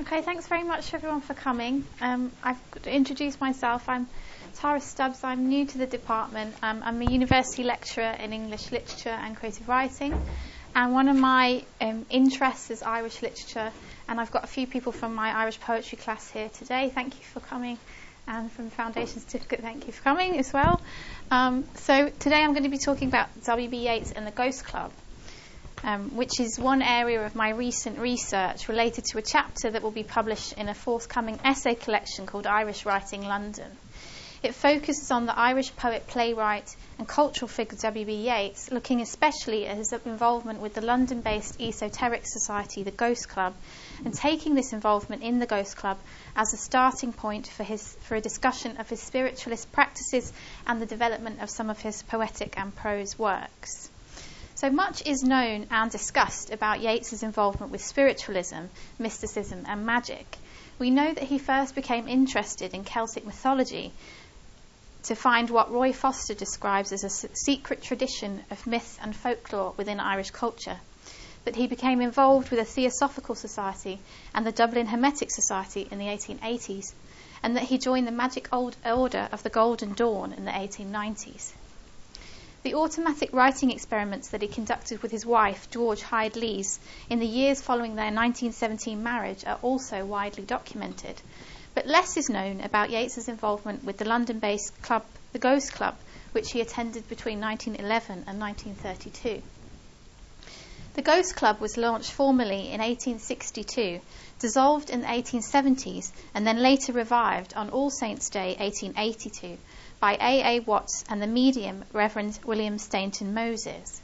Okay, thanks very much everyone for coming. Um, I've introduced myself. I'm Tara Stubbs. I'm new to the department. Um, I'm a university lecturer in English literature and creative writing. And one of my um, interests is Irish literature. And I've got a few people from my Irish poetry class here today. Thank you for coming. And from Foundation Certificate, thank you for coming as well. Um, so today I'm going to be talking about W.B. Yeats and the Ghost Club um, which is one area of my recent research related to a chapter that will be published in a forthcoming essay collection called Irish Writing London. It focuses on the Irish poet, playwright, and cultural figure W.B. Yeats, looking especially at his involvement with the London based esoteric society, the Ghost Club, and taking this involvement in the Ghost Club as a starting point for, his, for a discussion of his spiritualist practices and the development of some of his poetic and prose works. So much is known and discussed about Yeats's involvement with spiritualism, mysticism, and magic. We know that he first became interested in Celtic mythology to find what Roy Foster describes as a secret tradition of myth and folklore within Irish culture. That he became involved with a Theosophical Society and the Dublin Hermetic Society in the 1880s, and that he joined the Magic Order of the Golden Dawn in the 1890s. The automatic writing experiments that he conducted with his wife, George Hyde Lees, in the years following their 1917 marriage are also widely documented. But less is known about Yeats's involvement with the London based club, the Ghost Club, which he attended between 1911 and 1932. The Ghost Club was launched formally in 1862, dissolved in the 1870s, and then later revived on All Saints' Day 1882 by A. A. Watts and the medium Reverend William Stainton Moses.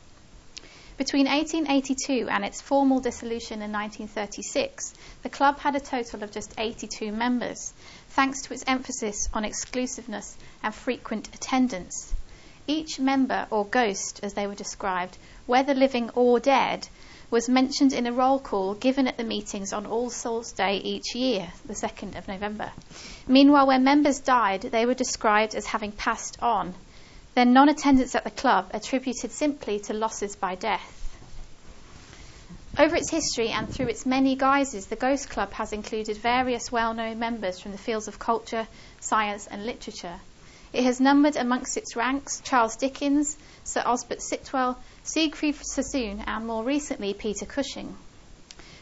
Between 1882 and its formal dissolution in 1936, the club had a total of just 82 members, thanks to its emphasis on exclusiveness and frequent attendance. Each member, or ghost as they were described, whether living or dead, was mentioned in a roll call given at the meetings on All Souls' Day each year, the 2nd of November. Meanwhile, when members died, they were described as having passed on, their non attendance at the club attributed simply to losses by death. Over its history and through its many guises, the Ghost Club has included various well known members from the fields of culture, science, and literature. It has numbered amongst its ranks Charles Dickens, Sir Osbert Sitwell, Siegfried Sassoon, and more recently Peter Cushing.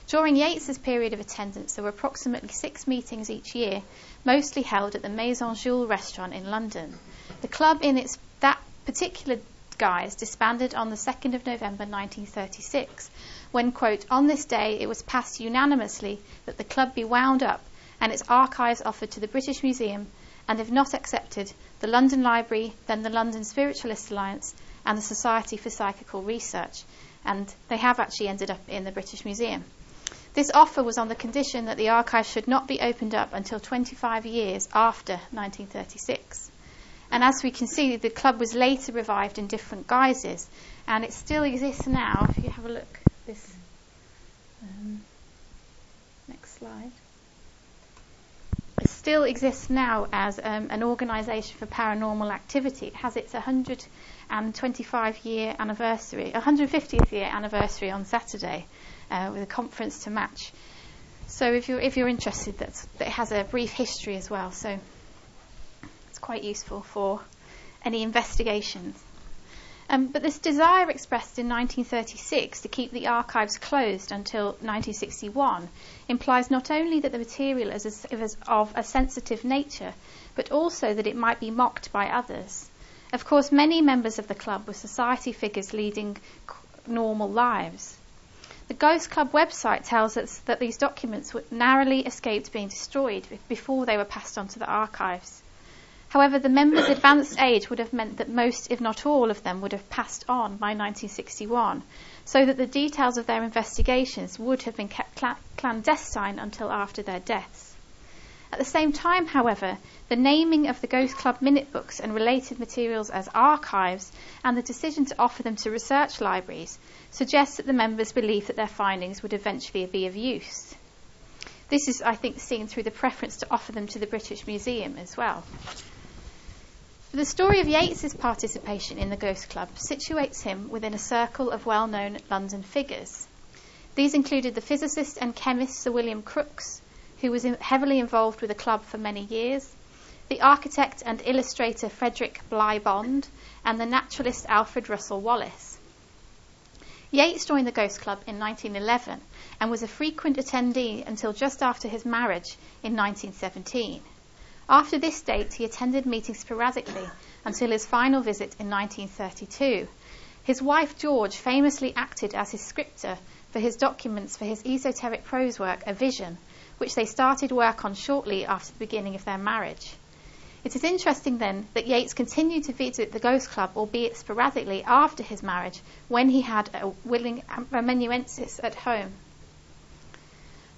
During Yeats's period of attendance, there were approximately six meetings each year, mostly held at the Maison Jules restaurant in London. The club, in its that particular guise, disbanded on the 2nd of November 1936, when, quote, on this day it was passed unanimously that the club be wound up and its archives offered to the British Museum, and if not accepted, the London Library, then the London Spiritualist Alliance, and the Society for Psychical Research, and they have actually ended up in the British Museum. This offer was on the condition that the archive should not be opened up until 25 years after 1936. And as we can see, the club was later revived in different guises, and it still exists now. If you have a look, this um, next slide. Still exists now as um, an organisation for paranormal activity. It has its 125 year anniversary, 150th year anniversary on Saturday, uh, with a conference to match. So if you're if you're interested, that's, that has a brief history as well. So it's quite useful for any investigations. Um, but this desire expressed in 1936 to keep the archives closed until 1961 implies not only that the material is, of a sensitive nature, but also that it might be mocked by others. Of course, many members of the club were society figures leading normal lives. The Ghost Club website tells us that these documents narrowly escaped being destroyed before they were passed on to the archives. However, the members' advanced age would have meant that most, if not all, of them would have passed on by 1961, so that the details of their investigations would have been kept cl- clandestine until after their deaths. At the same time, however, the naming of the Ghost Club minute books and related materials as archives and the decision to offer them to research libraries suggests that the members believed that their findings would eventually be of use. This is, I think, seen through the preference to offer them to the British Museum as well. The story of Yeats's participation in the Ghost Club situates him within a circle of well known London figures. These included the physicist and chemist Sir William Crookes, who was heavily involved with the club for many years, the architect and illustrator Frederick Bligh Bond, and the naturalist Alfred Russel Wallace. Yeats joined the Ghost Club in 1911 and was a frequent attendee until just after his marriage in 1917. After this date, he attended meetings sporadically until his final visit in 1932. His wife George famously acted as his scripter for his documents for his esoteric prose work, A Vision, which they started work on shortly after the beginning of their marriage. It is interesting then that Yeats continued to visit the Ghost Club, albeit sporadically, after his marriage, when he had a willing amanuensis at home.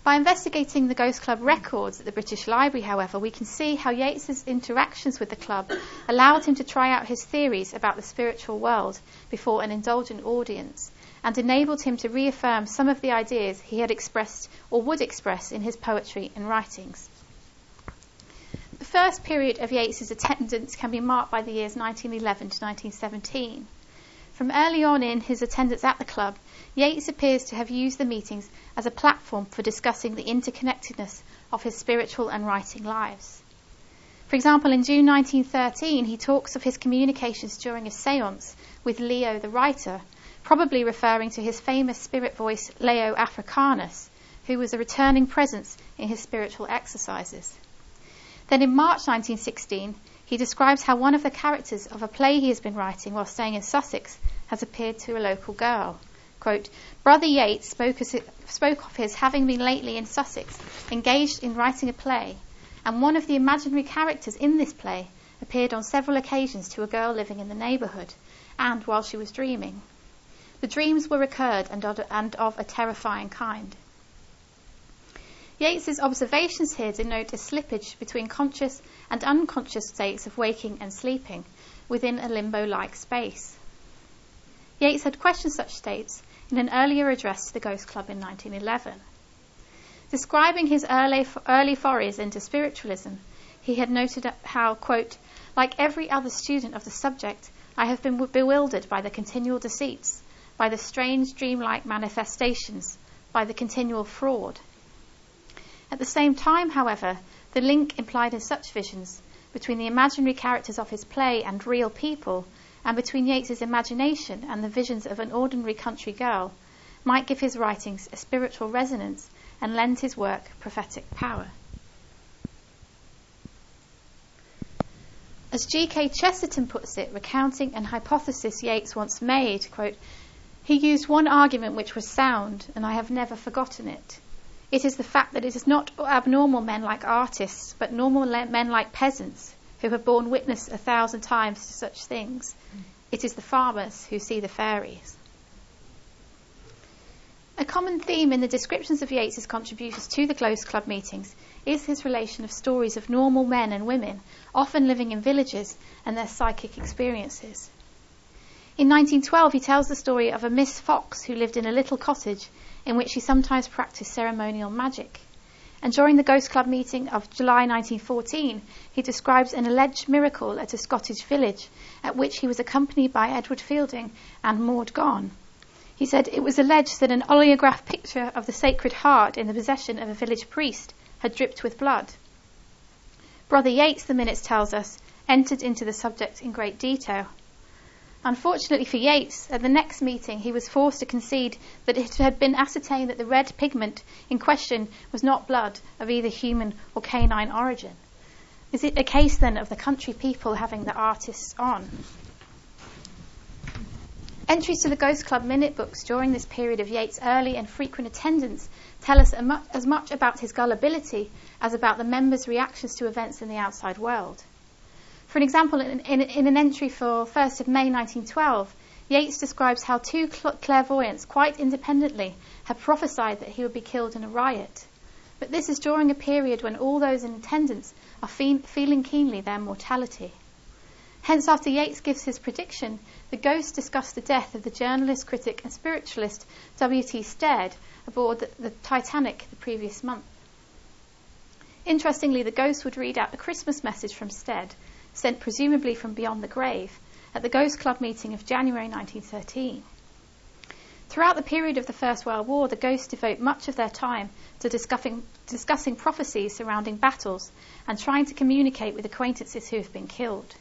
By investigating the Ghost Club records at the British Library, however, we can see how Yeats's interactions with the club allowed him to try out his theories about the spiritual world before an indulgent audience and enabled him to reaffirm some of the ideas he had expressed or would express in his poetry and writings. The first period of Yeats's attendance can be marked by the years 1911 to 1917. From early on in his attendance at the club, Yeats appears to have used the meetings as a platform for discussing the interconnectedness of his spiritual and writing lives. For example, in June 1913, he talks of his communications during a seance with Leo the writer, probably referring to his famous spirit voice Leo Africanus, who was a returning presence in his spiritual exercises. Then in March 1916, he describes how one of the characters of a play he has been writing while staying in Sussex has appeared to a local girl. Quote, Brother Yeats spoke, as, spoke of his having been lately in Sussex, engaged in writing a play, and one of the imaginary characters in this play appeared on several occasions to a girl living in the neighbourhood, and while she was dreaming. The dreams were recurred and of, and of a terrifying kind. Yeats's observations here denote a slippage between conscious and unconscious states of waking and sleeping within a limbo-like space. Yeats had questioned such states in an earlier address to the Ghost Club in 1911. Describing his early, early forays into spiritualism, he had noted how, quote, like every other student of the subject, I have been bewildered by the continual deceits, by the strange dreamlike manifestations, by the continual fraud. At the same time, however, the link implied in such visions between the imaginary characters of his play and real people and between Yeats's imagination and the visions of an ordinary country girl, might give his writings a spiritual resonance and lend his work prophetic power. As G.K. Chesterton puts it, recounting an hypothesis Yeats once made, quote, he used one argument which was sound, and I have never forgotten it. It is the fact that it is not abnormal men like artists, but normal men like peasants who have borne witness a thousand times to such things. It is the farmers who see the fairies. A common theme in the descriptions of Yeats's contributions to the Ghost Club meetings is his relation of stories of normal men and women, often living in villages, and their psychic experiences. In 1912, he tells the story of a Miss Fox who lived in a little cottage in which he sometimes practiced ceremonial magic. And during the Ghost Club meeting of July 1914, he describes an alleged miracle at a Scottish village at which he was accompanied by Everard Feilding and Maud Gonne. He said it was alleged that an oleograph picture of the Sacred Heart in the possession of a village priest had dripped with blood. Brother Yeats, the Minutes tells us, entered into the subject in great detail. Unfortunately for Yeats, at the next meeting he was forced to concede that it had been ascertained that the red pigment in question was not blood of either human or canine origin. Is it a case then of the country people having the artists on? Entries to the Ghost Club minute books during this period of Yeats' early and frequent attendance tell us as much about his gullibility as about the members' reactions to events in the outside world. For an example, in, in, in an entry for 1st of May 1912, Yeats describes how two clairvoyants, quite independently, had prophesied that he would be killed in a riot. But this is during a period when all those in attendance are fe- feeling keenly their mortality. Hence, after Yeats gives his prediction, the ghosts discuss the death of the journalist, critic, and spiritualist W.T. Stead aboard the, the Titanic the previous month. Interestingly, the ghost would read out a Christmas message from Stead sent presumably from beyond the grave, at the Ghost Club meeting of January 1913. Throughout the period of the First World War, the ghosts devote much of their time to discussing, discussing prophecies surrounding battles and trying to communicate with acquaintances who have been killed.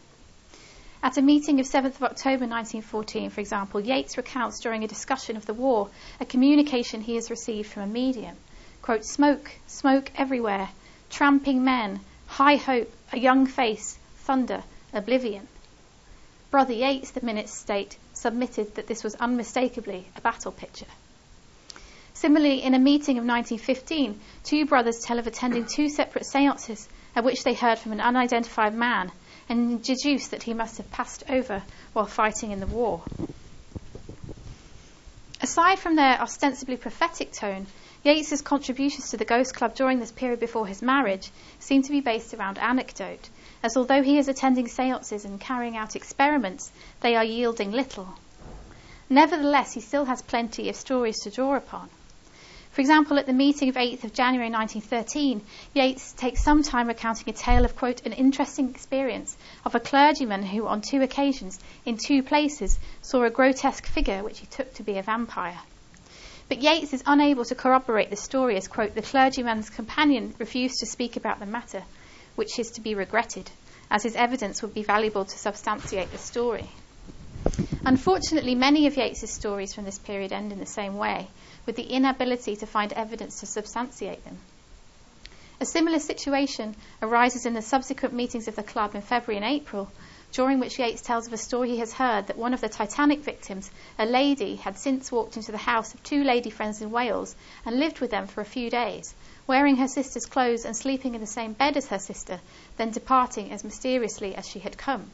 At a meeting of 7th of October 1914, for example, Yeats recounts during a discussion of the war a communication he has received from a medium. Quote, smoke, smoke everywhere, tramping men, high hope, a young face, thunder, oblivion. Brother Yeats, the minutes state, submitted that this was unmistakably a battle picture. Similarly, in a meeting of 1915, two brothers tell of attending two separate seances at which they heard from an unidentified man and deduce that he must have passed over while fighting in the war. Aside from their ostensibly prophetic tone, Yeats's contributions to the Ghost Club during this period before his marriage seem to be based around anecdote, as although he is attending seances and carrying out experiments, they are yielding little. Nevertheless, he still has plenty of stories to draw upon. For example, at the meeting of 8th of January 1913, Yeats takes some time recounting a tale of, quote, an interesting experience of a clergyman who, on two occasions, in two places, saw a grotesque figure which he took to be a vampire. But Yeats is unable to corroborate the story as, quote, the clergyman's companion refused to speak about the matter, which is to be regretted, as his evidence would be valuable to substantiate the story. Unfortunately, many of Yeats's stories from this period end in the same way, with the inability to find evidence to substantiate them. A similar situation arises in the subsequent meetings of the club in February and April, during which Yeats tells of a story he has heard that one of the Titanic victims, a lady, had since walked into the house of two lady friends in Wales and lived with them for a few days, wearing her sister's clothes and sleeping in the same bed as her sister, then departing as mysteriously as she had come.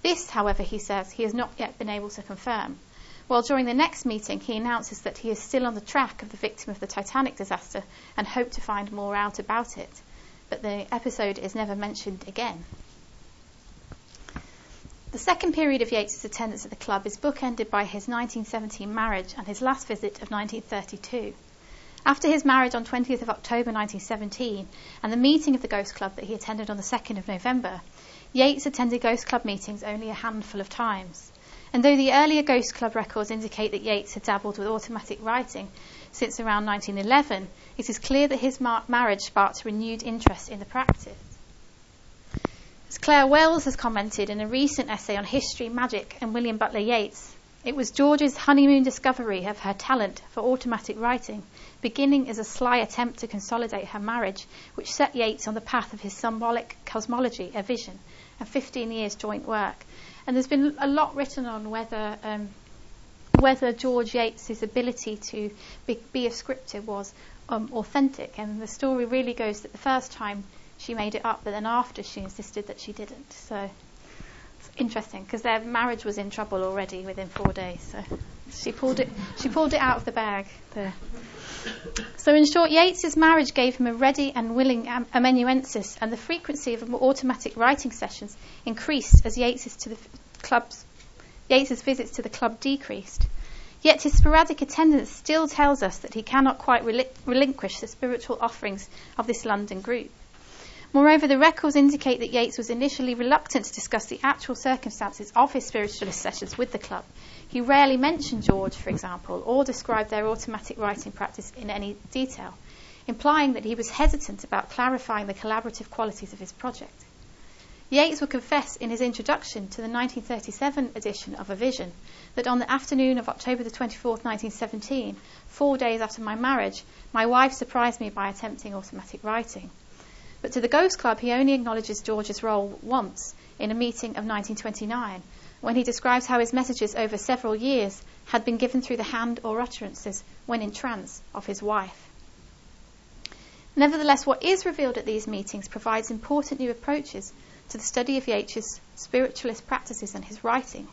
This, however, he says, he has not yet been able to confirm. Well, during the next meeting, he announces that he is still on the track of the victim of the Titanic disaster and hoped to find more out about it. But the episode is never mentioned again. The second period of Yeats's attendance at the club is bookended by his 1917 marriage and his last visit of 1932. After his marriage on 20th of October 1917 and the meeting of the Ghost Club that he attended on the 2nd of November, Yeats attended Ghost Club meetings only a handful of times. And though the earlier Ghost Club records indicate that Yeats had dabbled with automatic writing since around 1911, it is clear that his mar- marriage sparked renewed interest in the practice. As Claire Wells has commented in a recent essay on history, magic, and William Butler Yeats, it was George's honeymoon discovery of her talent for automatic writing, beginning as a sly attempt to consolidate her marriage, which set Yeats on the path of his symbolic cosmology, a vision, and 15 years joint work, and there's been a lot written on whether um, whether George Yeats's ability to be, be a scripter was um, authentic. And the story really goes that the first time she made it up, but then after she insisted that she didn't. So it's interesting because their marriage was in trouble already within four days. So she pulled it she pulled it out of the bag there. So, in short, Yeats's marriage gave him a ready and willing amanuensis, and the frequency of automatic writing sessions increased as Yeats's, to the club's, Yeats's visits to the club decreased. Yet his sporadic attendance still tells us that he cannot quite relinquish the spiritual offerings of this London group. Moreover, the records indicate that Yeats was initially reluctant to discuss the actual circumstances of his spiritualist sessions with the club. He rarely mentioned George, for example, or described their automatic writing practice in any detail, implying that he was hesitant about clarifying the collaborative qualities of his project. Yeats would confess in his introduction to the 1937 edition of A Vision that on the afternoon of October the 24th, 1917, four days after my marriage, my wife surprised me by attempting automatic writing. But to the Ghost Club, he only acknowledges George's role once in a meeting of 1929, when he describes how his messages over several years had been given through the hand or utterances when in trance of his wife. Nevertheless, what is revealed at these meetings provides important new approaches to the study of Yeats's spiritualist practices and his writing.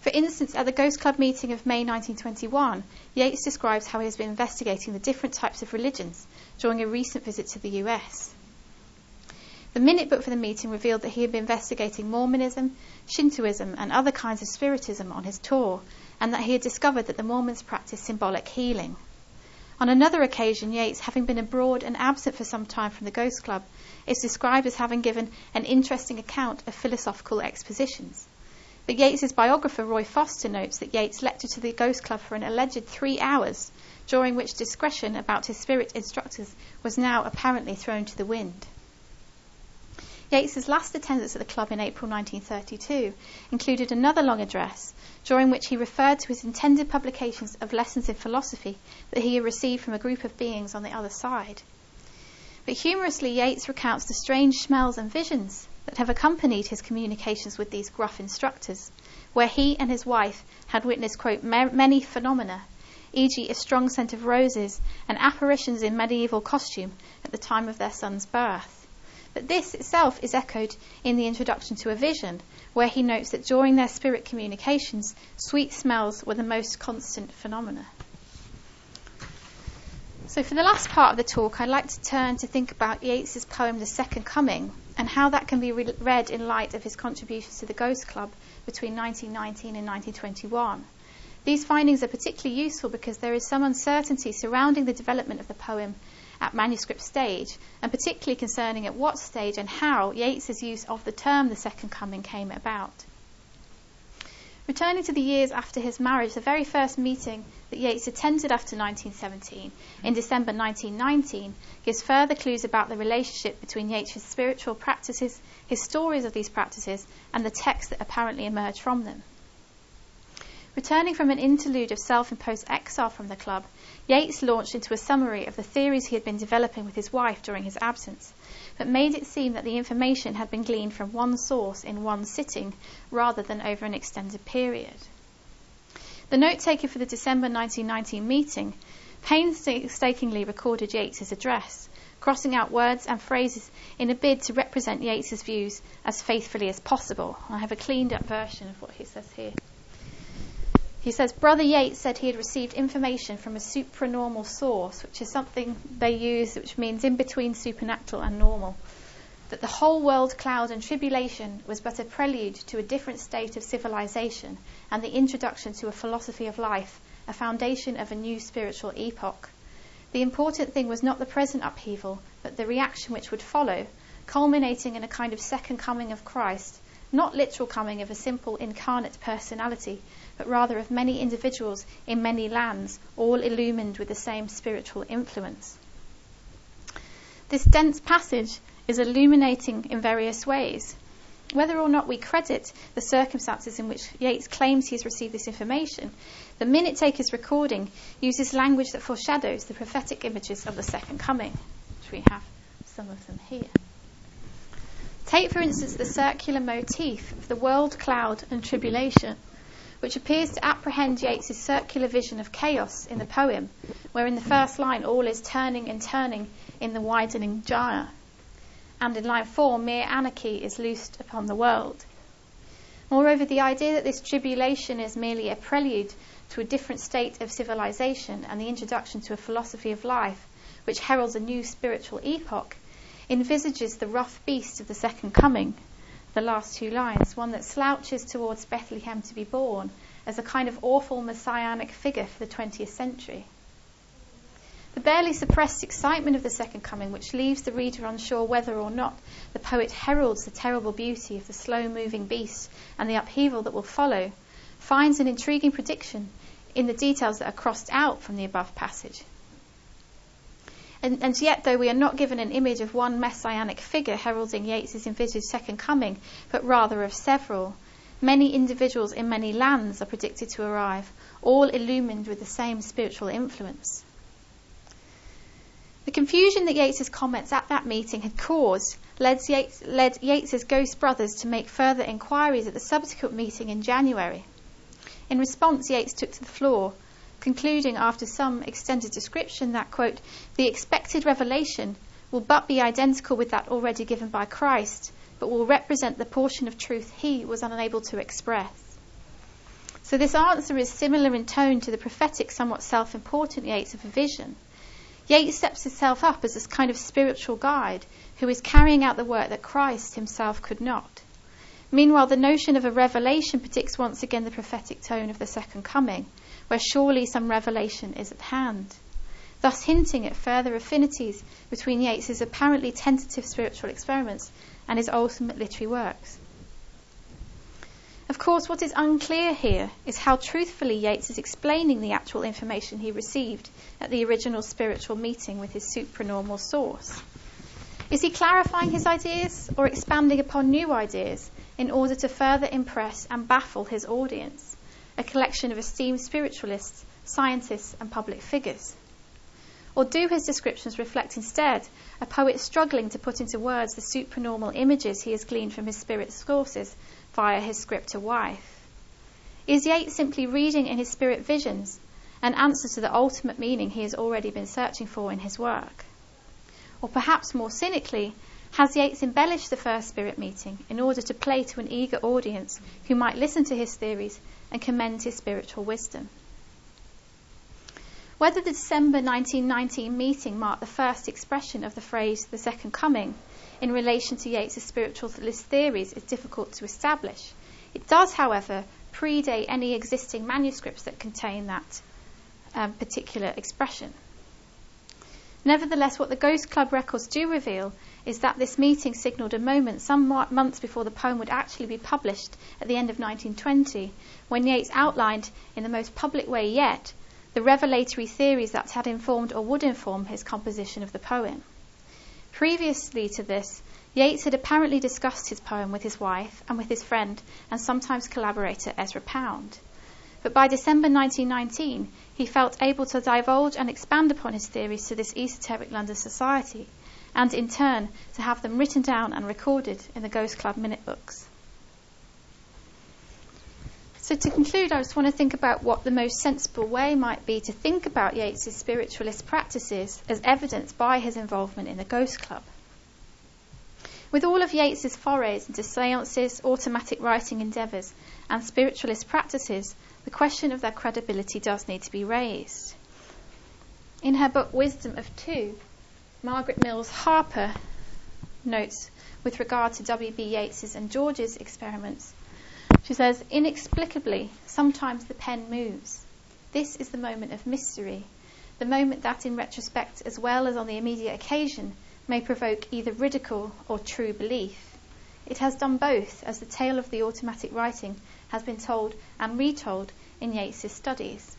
For instance, at the Ghost Club meeting of May 1921, Yeats describes how he has been investigating the different types of religions during a recent visit to the US. The minute book for the meeting revealed that he had been investigating Mormonism, Shintoism, and other kinds of Spiritism on his tour, and that he had discovered that the Mormons practice symbolic healing. On another occasion, Yeats, having been abroad and absent for some time from the Ghost Club, is described as having given an interesting account of philosophical expositions. But Yeats's biographer, Roy Foster, notes that Yeats lectured to the Ghost Club for an alleged three hours during which discretion about his spirit instructors was now apparently thrown to the wind. Yeats's last attendance at the club in April 1932 included another long address, during which he referred to his intended publications of lessons in philosophy that he had received from a group of beings on the other side. But humorously, Yeats recounts the strange smells and visions that have accompanied his communications with these gruff instructors, where he and his wife had witnessed, quote, many phenomena, e.g., a strong scent of roses and apparitions in medieval costume at the time of their son's birth. But this itself is echoed in the introduction to A Vision, where he notes that during their spirit communications, sweet smells were the most constant phenomena. So, for the last part of the talk, I'd like to turn to think about Yeats's poem The Second Coming and how that can be re- read in light of his contributions to the Ghost Club between 1919 and 1921. These findings are particularly useful because there is some uncertainty surrounding the development of the poem at manuscript stage, and particularly concerning at what stage and how Yeats's use of the term the Second Coming came about. Returning to the years after his marriage, the very first meeting that Yeats attended after 1917, in December 1919, gives further clues about the relationship between Yeats's spiritual practices, his stories of these practices, and the texts that apparently emerge from them. Returning from an interlude of self imposed exile from the club, Yeats launched into a summary of the theories he had been developing with his wife during his absence, but made it seem that the information had been gleaned from one source in one sitting rather than over an extended period. The note taker for the December 1919 meeting painstakingly recorded Yeats's address, crossing out words and phrases in a bid to represent Yeats's views as faithfully as possible. I have a cleaned up version of what he says here. He says Brother Yeats said he had received information from a supranormal source, which is something they use which means in between supernatural and normal, that the whole world cloud and tribulation was but a prelude to a different state of civilization and the introduction to a philosophy of life, a foundation of a new spiritual epoch. The important thing was not the present upheaval, but the reaction which would follow, culminating in a kind of second coming of Christ, not literal coming of a simple incarnate personality, but rather of many individuals in many lands, all illumined with the same spiritual influence. This dense passage is illuminating in various ways. Whether or not we credit the circumstances in which Yeats claims he has received this information, the minute taker's recording uses language that foreshadows the prophetic images of the second coming, which we have some of them here. Take, for instance, the circular motif of the world cloud and tribulation which appears to apprehend Yeats's circular vision of chaos in the poem, where in the first line all is turning and turning in the widening gyre. And in line four, mere anarchy is loosed upon the world. Moreover, the idea that this tribulation is merely a prelude to a different state of civilization and the introduction to a philosophy of life, which heralds a new spiritual epoch, envisages the rough beast of the second coming, the last two lines, one that slouches towards Bethlehem to be born as a kind of awful messianic figure for the 20th century. The barely suppressed excitement of the second coming, which leaves the reader unsure whether or not the poet heralds the terrible beauty of the slow moving beast and the upheaval that will follow, finds an intriguing prediction in the details that are crossed out from the above passage. And, and, yet, though we are not given an image of one messianic figure heralding Yeats's envisaged second coming, but rather of several, many individuals in many lands are predicted to arrive, all illumined with the same spiritual influence. The confusion that Yeats's comments at that meeting had caused led, Yeats, led Yeats's ghost brothers to make further inquiries at the subsequent meeting in January. In response, Yeats took to the floor concluding after some extended description that, quote, the expected revelation will but be identical with that already given by Christ, but will represent the portion of truth he was unable to express. So this answer is similar in tone to the prophetic, somewhat self important Yeats of a vision. Yeats steps himself up as this kind of spiritual guide who is carrying out the work that Christ himself could not. Meanwhile, the notion of a revelation predicts once again the prophetic tone of the second coming, where surely some revelation is at hand, thus hinting at further affinities between Yeats's apparently tentative spiritual experiments and his ultimate literary works. Of course, what is unclear here is how truthfully Yeats is explaining the actual information he received at the original spiritual meeting with his supranormal source. Is he clarifying his ideas or expanding upon new ideas in order to further impress and baffle his audience, a collection of esteemed spiritualists, scientists, and public figures? Or do his descriptions reflect instead a poet struggling to put into words the supranormal images he has gleaned from his spirit sources via his scripter wife? Is Yeats simply reading in his spirit visions an answer to the ultimate meaning he has already been searching for in his work? Or perhaps more cynically, has Yeats embellished the first spirit meeting in order to play to an eager audience who might listen to his theories and commend his spiritual wisdom? Whether the December 1919 meeting marked the first expression of the phrase the second coming in relation to Yeats's spiritualist theories is difficult to establish. It does, however, predate any existing manuscripts that contain that um, particular expression. Nevertheless, what the Ghost Club records do reveal is that this meeting signalled a moment some months before the poem would actually be published at the end of 1920, when Yeats outlined, in the most public way yet, the revelatory theories that had informed or would inform his composition of the poem. Previously to this, Yeats had apparently discussed his poem with his wife and with his friend and sometimes collaborator Ezra Pound. But by December 1919, he felt able to divulge and expand upon his theories to this esoteric London society, and in turn to have them written down and recorded in the Ghost Club minute books. So, to conclude, I just want to think about what the most sensible way might be to think about Yeats's spiritualist practices as evidenced by his involvement in the Ghost Club. With all of Yeats's forays into seances, automatic writing endeavours, and spiritualist practices, the question of their credibility does need to be raised. In her book Wisdom of Two, Margaret Mills Harper notes with regard to W.B. Yeats's and George's experiments she says, inexplicably, sometimes the pen moves. This is the moment of mystery, the moment that, in retrospect, as well as on the immediate occasion, may provoke either ridicule or true belief. It has done both, as the tale of the automatic writing has been told and retold in Yeats's studies.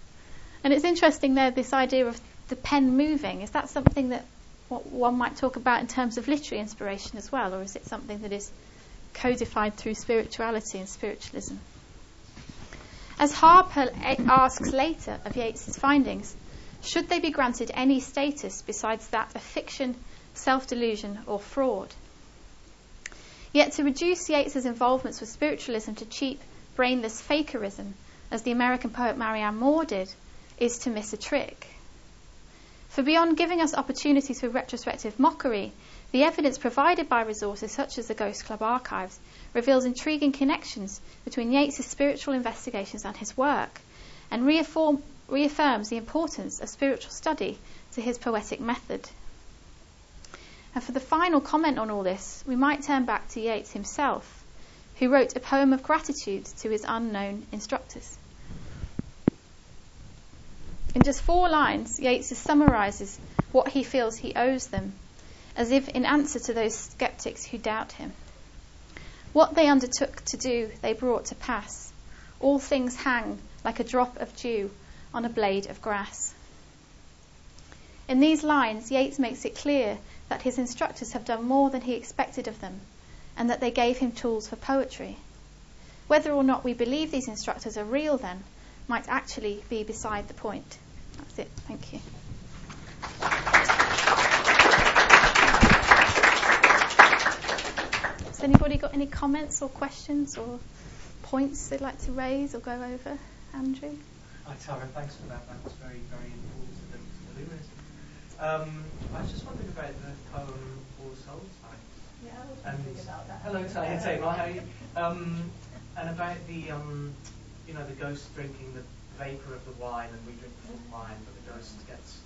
And it's interesting there, this idea of the pen moving. Is that something that one might talk about in terms of literary inspiration as well, or is it something that is codified through spirituality and spiritualism. As Harper asks later of Yeats's findings, should they be granted any status besides that of fiction, self delusion, or fraud? Yet to reduce Yeats's involvements with spiritualism to cheap, brainless fakerism, as the American poet Marianne Moore did, is to miss a trick. For beyond giving us opportunities for retrospective mockery, the evidence provided by resources such as the Ghost Club archives reveals intriguing connections between Yeats's spiritual investigations and his work, and reaffirm, reaffirms the importance of spiritual study to his poetic method. And for the final comment on all this, we might turn back to Yeats himself, who wrote a poem of gratitude to his unknown instructors. In just four lines, Yeats summarizes what he feels he owes them as if in answer to those skeptics who doubt him. What they undertook to do, they brought to pass. All things hang like a drop of dew on a blade of grass. In these lines, Yeats makes it clear that his instructors have done more than he expected of them, and that they gave him tools for poetry. Whether or not we believe these instructors are real, then, might actually be beside the point. That's it. Thank you. Has anybody got any comments or questions or points they'd like to raise or go over? Andrew? Hi, Tara. Thanks for that. That was very, very informative and voluminous. Um, I was just wondering about the poem All Souls Night. Yeah, I was wondering about that. Hello, Tara. Tamar. How are you? Um, and about the, um, you know, the ghost drinking the vapor of the wine and we drink the full wine, but the ghost gets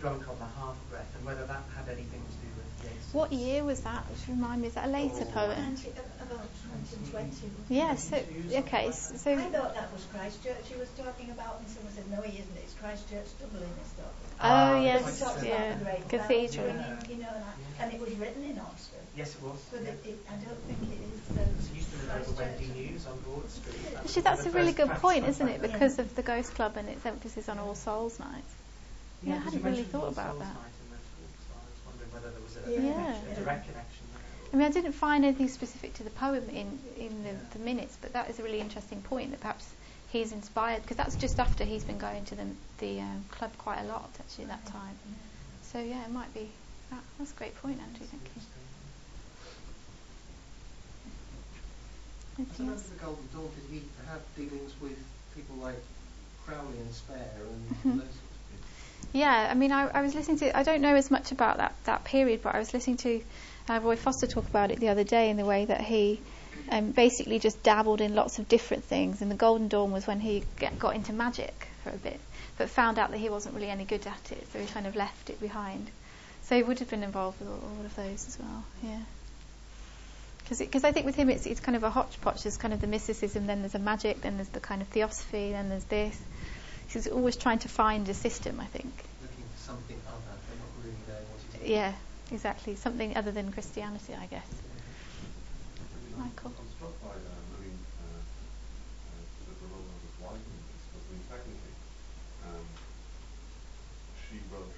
drunk on the half breath, and whether that had anything to do with. What year was that? Just remind me, is that a later oh, poem? About 2020. Yeah, so, okay, so. I thought that was Christchurch he was talking about, and someone said, no, he isn't, it's Christchurch Dublin he's talking Oh, Ah, yes, yes, yeah, cathedral. You know, and, I, and it was written in Oxford. Yes, it was. But yeah. it, it, I don't think it is. It Um, used to be over Wendy News on Broad Street. That Actually, that's a really good point, isn't it? found. Yeah. Because of the Ghost Club and its emphasis on All Souls Night. Yeah, I hadn't really thought about that. Night in the talk, so I whether there was a, Yeah. connection, a direct connection. I mean, I didn't find anything specific to the poem in, in the, Yeah. the minutes, but that is a really interesting point that perhaps he's inspired, because that's just after he's been going to the, the um, club quite a lot, actually, that time. So, yeah, it might be. That, that's a great point, Andrew, thank you. I Anything don't know else? the Golden Dawn did he have dealings with people like Crowley and Spare and Mhm. those sorts of people? Yeah, I mean, I, I was listening to. I don't know as much about that, that period, but I was listening to uh, Roy Foster talk about it the other day in the way that he um, basically just dabbled in lots of different things. And the Golden Dawn was when he get, got into magic for a bit, but found out that he wasn't really any good at it, so he kind of left it behind. So he would have been involved with all, all of those as well. Yeah. Because I think with him it's, it's kind of a hodgepodge. There's kind of the mysticism, then there's a magic, then there's the kind of theosophy, then there's this. He's always trying to find a system, I think. Looking for something other, but not really knowing what it is. Yeah, exactly. Something other than Christianity, I guess. I mean, I'm- Michael. I'm struck by, um, I mean, uh, uh, the, the role of his wife in this, because I mean, technically, um, she wrote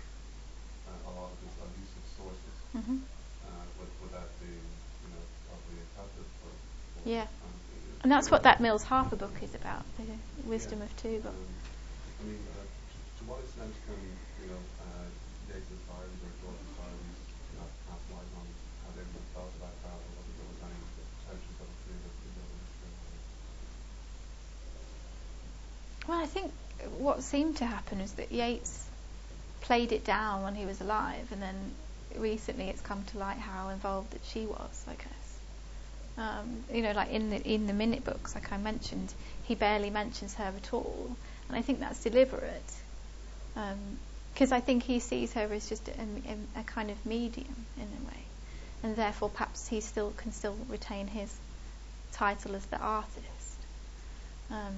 uh, a lot of his abusive sources, hmm uh, with, without being, you know, probably captive for, for Yeah. it- And that's what that Mills Harper book is about, the wisdom yeah, of two books. um, I mean, uh, to, what extent can, you know, uh, Yeats's diaries or George's diaries, you know, capitalize on how they would have felt about that, or whether there was any tensions that literature? or- Well, I think what seemed to happen is that Yeats played it down when he was alive, and then recently it's come to light how involved that she was. I guess. Um, you know, like in the in the minute books, like I mentioned, he barely mentions her at all, and I think that's deliberate, because I think he sees her as just a, a, kind of medium in a way, and therefore perhaps he still can still retain his title as the artist. Um,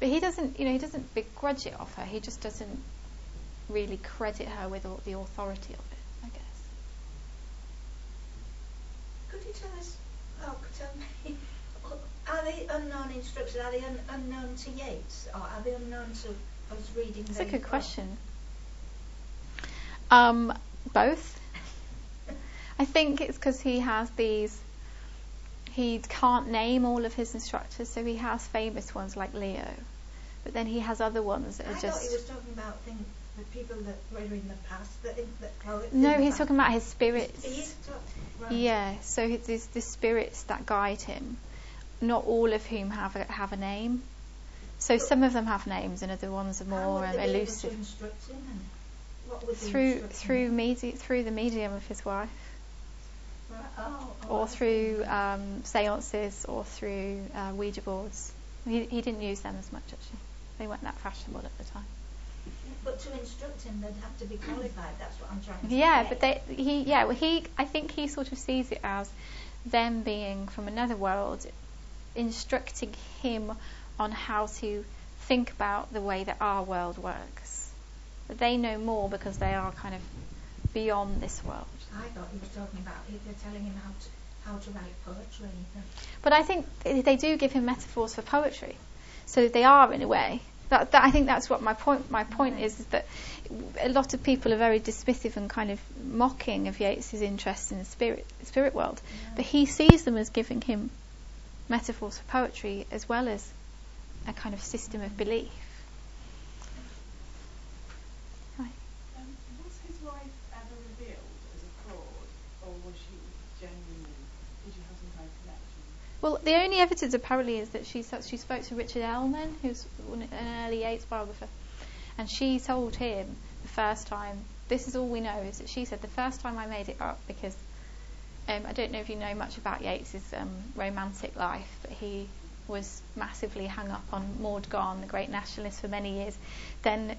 but he doesn't, you know, he doesn't begrudge it of her. He just doesn't really credit her with the authority of it, I guess. Could you tell us, oh, could tell me, are they unknown instructions, are they un- unknown to Yeats, or are they unknown to us reading That's a good book? question. Um, both. I think it's because he has these. He can't name all of his instructors, so he has famous ones like Leo, but then he has other ones that I are thought just. he was talking about things, the people that were in the past, that, in, that no, he's talking about his spirits. Talk- right. Yeah, so there's the spirits that guide him, not all of whom have a, have a name. So some of them have names, and other ones are more um, they be able to elusive. instruct him what would Through through medi- through the medium of his wife, Right, oh, oh, or through um, seances, or through uh, Ouija boards. He he didn't use them as much actually. They weren't that fashionable at the time. But to instruct him, they'd have to be qualified. That's what I'm trying to Yeah, say. but they he yeah well he I think he sort of sees it as them being from another world, instructing him on how to think about the way that our world works. But they know more because they are kind of beyond this world. I thought he was talking about they're telling him how to how to write poetry. But I think they do give him metaphors for poetry, so they are in a way. That, that I think that's what my point. My point is, is that a lot of people are very dismissive and kind of mocking of Yeats's interest in the spirit spirit world, but he sees them as giving him metaphors for poetry as well as a kind of system of belief. Um, was his wife ever revealed as a fraud, or was she genuinely? Did you have some kind of connection? Well, the only evidence apparently is that she she spoke to Richard Ellmann, who's an early Yeats biographer, and she told him the first time. This is all we know is that she said the first time I made it up because um, I don't know if you know much about Yeats's um, romantic life, but he was massively hung up on Maud Gonne, the great nationalist, for many years. Then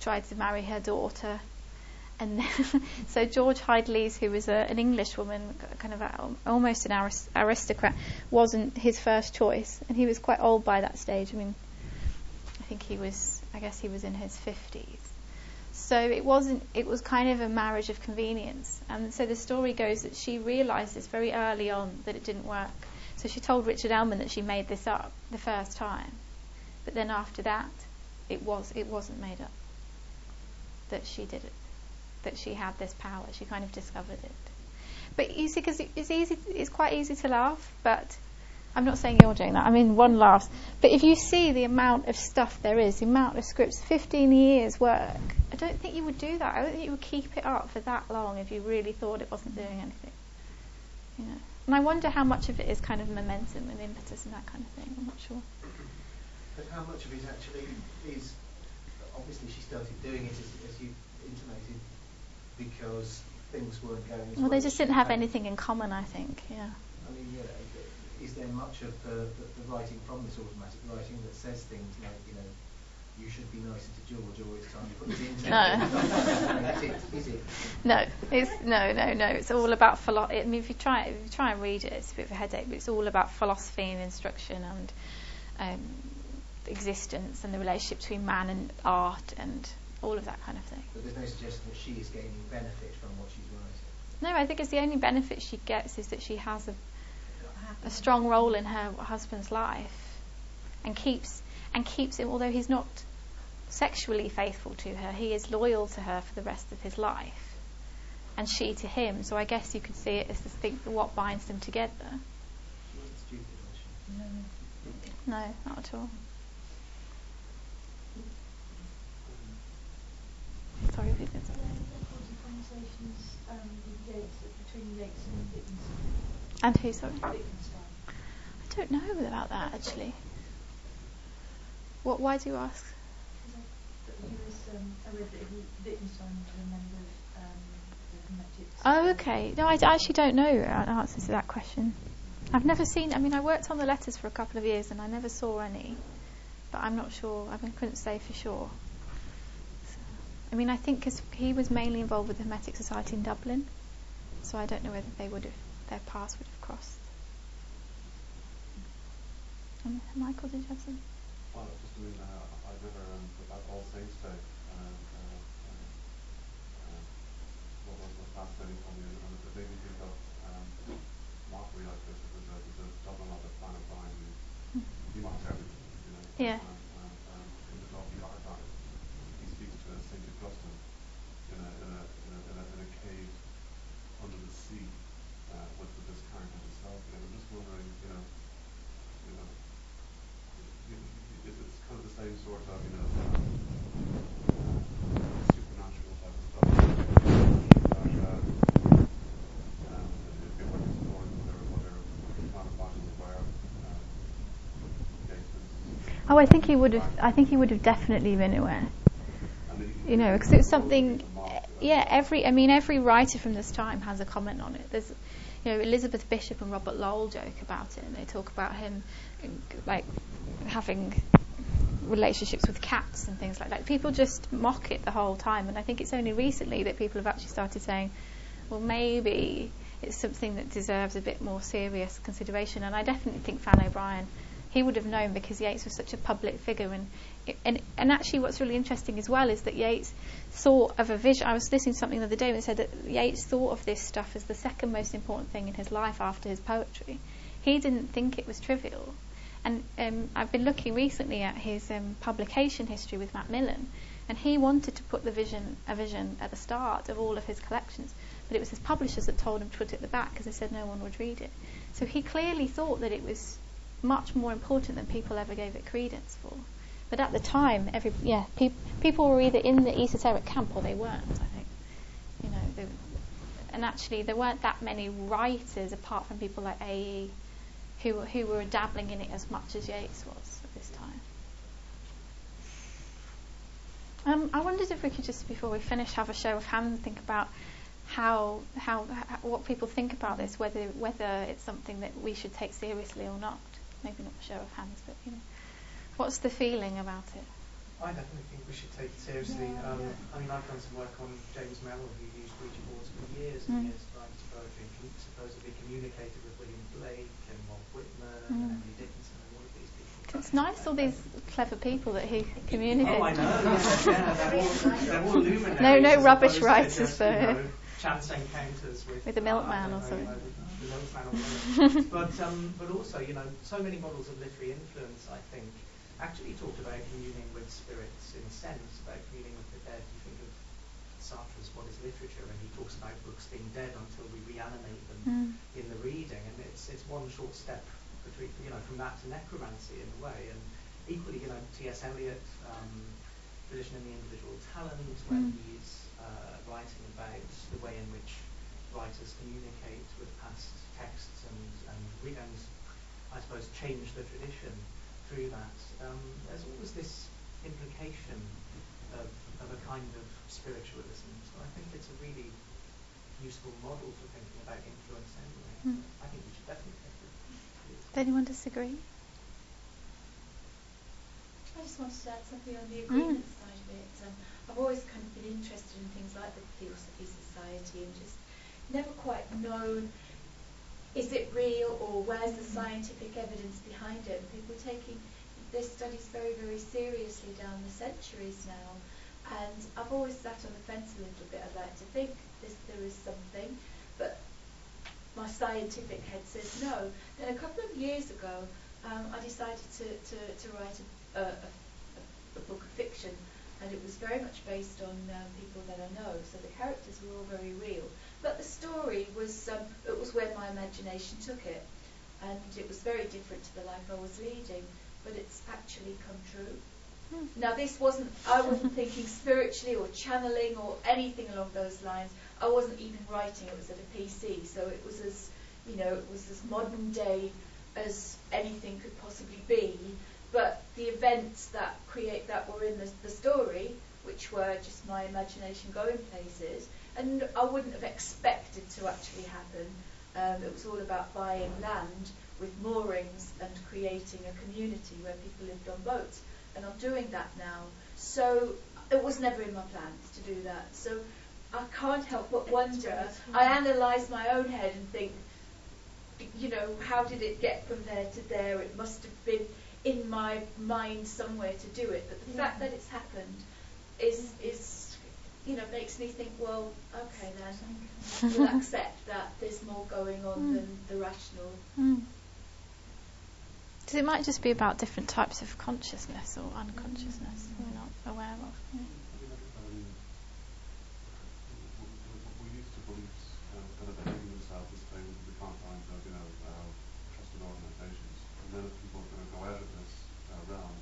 tried to marry her daughter. And then, so George Hyde Lees, who was a, an English woman, kind of a, almost an aris- aristocrat, wasn't his first choice, and he was quite old by that stage. I mean, I think he was, I guess he was in his fifties. So it wasn't. It was kind of a marriage of convenience. And so the story goes that she realised this very early on that it didn't work. So she told Richard Ellmann that she made this up the first time, but then after that, it was it wasn't made up. That she did it. That she had this power. She kind of discovered it. But you see, because it's easy, it's quite easy to laugh, but I'm not saying you're doing that. I mean, one laughs. But if you see the amount of stuff there is, the amount of scripts, 15 years work, I don't think you would do that. I don't think you would keep it up for that long if you really thought it wasn't doing anything. You know. And I wonder how much of it is kind of momentum and impetus and that kind of thing. I'm not sure. But how much of it actually is, obviously she started doing it, as, as you intimated, because things weren't going as Well, they just didn't have anything in common, I think. Yeah. I mean, know, is there much of the, the, the writing from this automatic writing that says things like, you know, you should be nicer to George, or it's time to put it into No. it? Is it? No, it's no, no, no. It's all about philosophy. I mean, if you try, if you try and read it, it's a bit of a headache. But it's all about philosophy and instruction and um, existence and the relationship between man and art and all of that kind of thing. But there's no suggestion that she is gaining benefit from what she's writing. No, I think it's the only benefit she gets is that she has a. a strong role in her husband's life and keeps and keeps him. Although he's not sexually faithful to her, he is loyal to her for the rest of his life, and she to him. So I guess you could see it as the thing, what binds them together. She? No, not at all. Sorry, repeat that. conversations um, with Yeats, between Yeats and Wittgenstein. And who? Sorry, I don't know about that actually. What? Why do you ask? Oh, okay. No, I actually don't know an answer to that question. I've never seen. I mean, I worked on the letters for a couple of years, and I never saw any. But I'm not sure. I mean, couldn't say for sure. I mean, I think 'cause he was mainly involved with the Hermetic Society in Dublin, so I don't know whether they would have their paths would have crossed. Um, Michael, did you have some? Well, just I mean, uh, I've never um, that All Saints Day. Uh, uh, uh, uh, what was was fascinating for me, and, and it made me think of um, mockery like this. It was a, it was a Dublin of the Flann O'Brien who he mocks everything, you know. Yeah. Um, in the Lovely Archive, he speaks to Saint Augustine in a in a in a, in a, in a cave under the sea uh, with, with this character himself. And I'm just wondering, you know, you know, you know, it- uh, supernatural type of stuff. Oh, I think he would have. I think he would have definitely been aware. you know, because it's something. Yeah, every. I mean, every writer from this time has a comment on it. There's, you know, Elizabeth Bishop and Robert Lowell joke about it, and they talk about him, like, having relationships with cats and things like that. People just mock it the whole time, and I think it's only recently that people have actually started saying, well, maybe it's something that deserves a bit more serious consideration. And I definitely think Flann O'Brien, he would have known because Yeats was such a public figure, and and and actually, what's really interesting as well is that Yeats thought of a vision. I was listening to something the other day and said that Yeats thought of this stuff as the second most important thing in his life after his poetry. He didn't think it was trivial. And um, I've been looking recently at his um, publication history with Macmillan, and he wanted to put the vision, a vision at the start of all of his collections, but it was his publishers that told him to put it at the back because they said no one would read it. So he clearly thought that it was much more important than people ever gave it credence for. But at the time, every yeah, peop people were either in the esoteric camp or they weren't. I think, you know, they, and actually there weren't that many writers apart from people like A.E. who who were dabbling in it as much as Yeats was at this time. Um, I wondered if we could just before we finish have a show of hands, and think about how how, how what people think about this, whether whether it's something that we should take seriously or not. Maybe not a show of hands, but you know, what's the feeling about it? I definitely think we should take it seriously. Yeah, um, yeah. I mean, I've done some work on James Merrill, who used Ouija boards for years Mm. and years to write poetry, and supposedly communicated with William Blake and Walt Whitman Mm. and Emily Dickinson and all of these people. It's nice all these clever people that he communicates. Oh, I know. Yeah, all, they're all luminaries. No- no rubbish writers for- you know, chance encounters with With the uh, milkman don't or something. you know, the milkman or something. but um, but also, you know, so many models of literary influence, I think, actually talked about communing with spirits in a sense, about communing with the dead. You think of Sartre's What is Literature, and he talks about books being dead until we reanimate them Mm. in the reading, and it's it's one short step between you know from that to necromancy in a way, and equally you know T.S. Eliot, um, tradition in the individual talent, when Mm. he's uh, writing about the way in which writers communicate with past texts and and, re- and I suppose change the tradition through that. Um, there's always this implication of, of a kind of spiritualism. So I think it's a really useful model for thinking about influence anyway. Mm. I think we should definitely take it. Does anyone disagree? I just wanted to add something on the Mm. agreement side of it. Um, I've always kind of been interested in things like the Theosophy Society and just never quite known is it real or where's the scientific evidence behind it. And people taking their study's very, very seriously down the centuries now. And I've always sat on the fence a little bit. Like to think this, there is something, but my scientific head says no. Then a couple of years ago, um, I decided to, to, to write a, a, a, a book of fiction, and it was very much based on um, people that I know. So the characters were all very real, but the story was um, it was where my imagination took it, and it was very different to the life I was leading. But it's actually come true. Hmm. Now this wasn't I wasn't thinking spiritually or channeling or anything along those lines. I wasn't even writing, it was at a PC, so it was as you know, it was as modern day as anything could possibly be. But the events that create that were in the, the story, which were just my imagination going places, and I wouldn't have expected to actually happen. Um, it was all about buying land with moorings and creating a community where people lived on boats. And I'm doing that now. So it was never in my plans to do that. So I can't help but wonder. I analyse my own head and think, you know, how did it get from there to there? It must have been in my mind somewhere to do it. But the fact that it's happened is is you know makes me think. Well, okay then, we'll accept that there's more going on Mm. than the rational. Mm. So it might just be about different types of consciousness or unconsciousness we're not aware of. Yeah. Um, w- w- we used to believe um, kind of behaving themselves as staying within the confines of, you know, uh, trusted organisations. And then if people kind of go out of this uh, realm,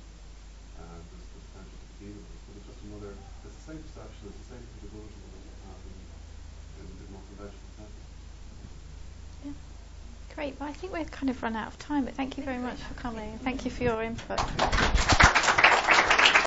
uh, there's the potential to be demonized. But it's just another, it's the same perception, it's the same capability that we have in, in, in more conventional senses. Yeah. Great. Well, I think we've kind of run out of time, but thank you very much for coming. Thank you for your input.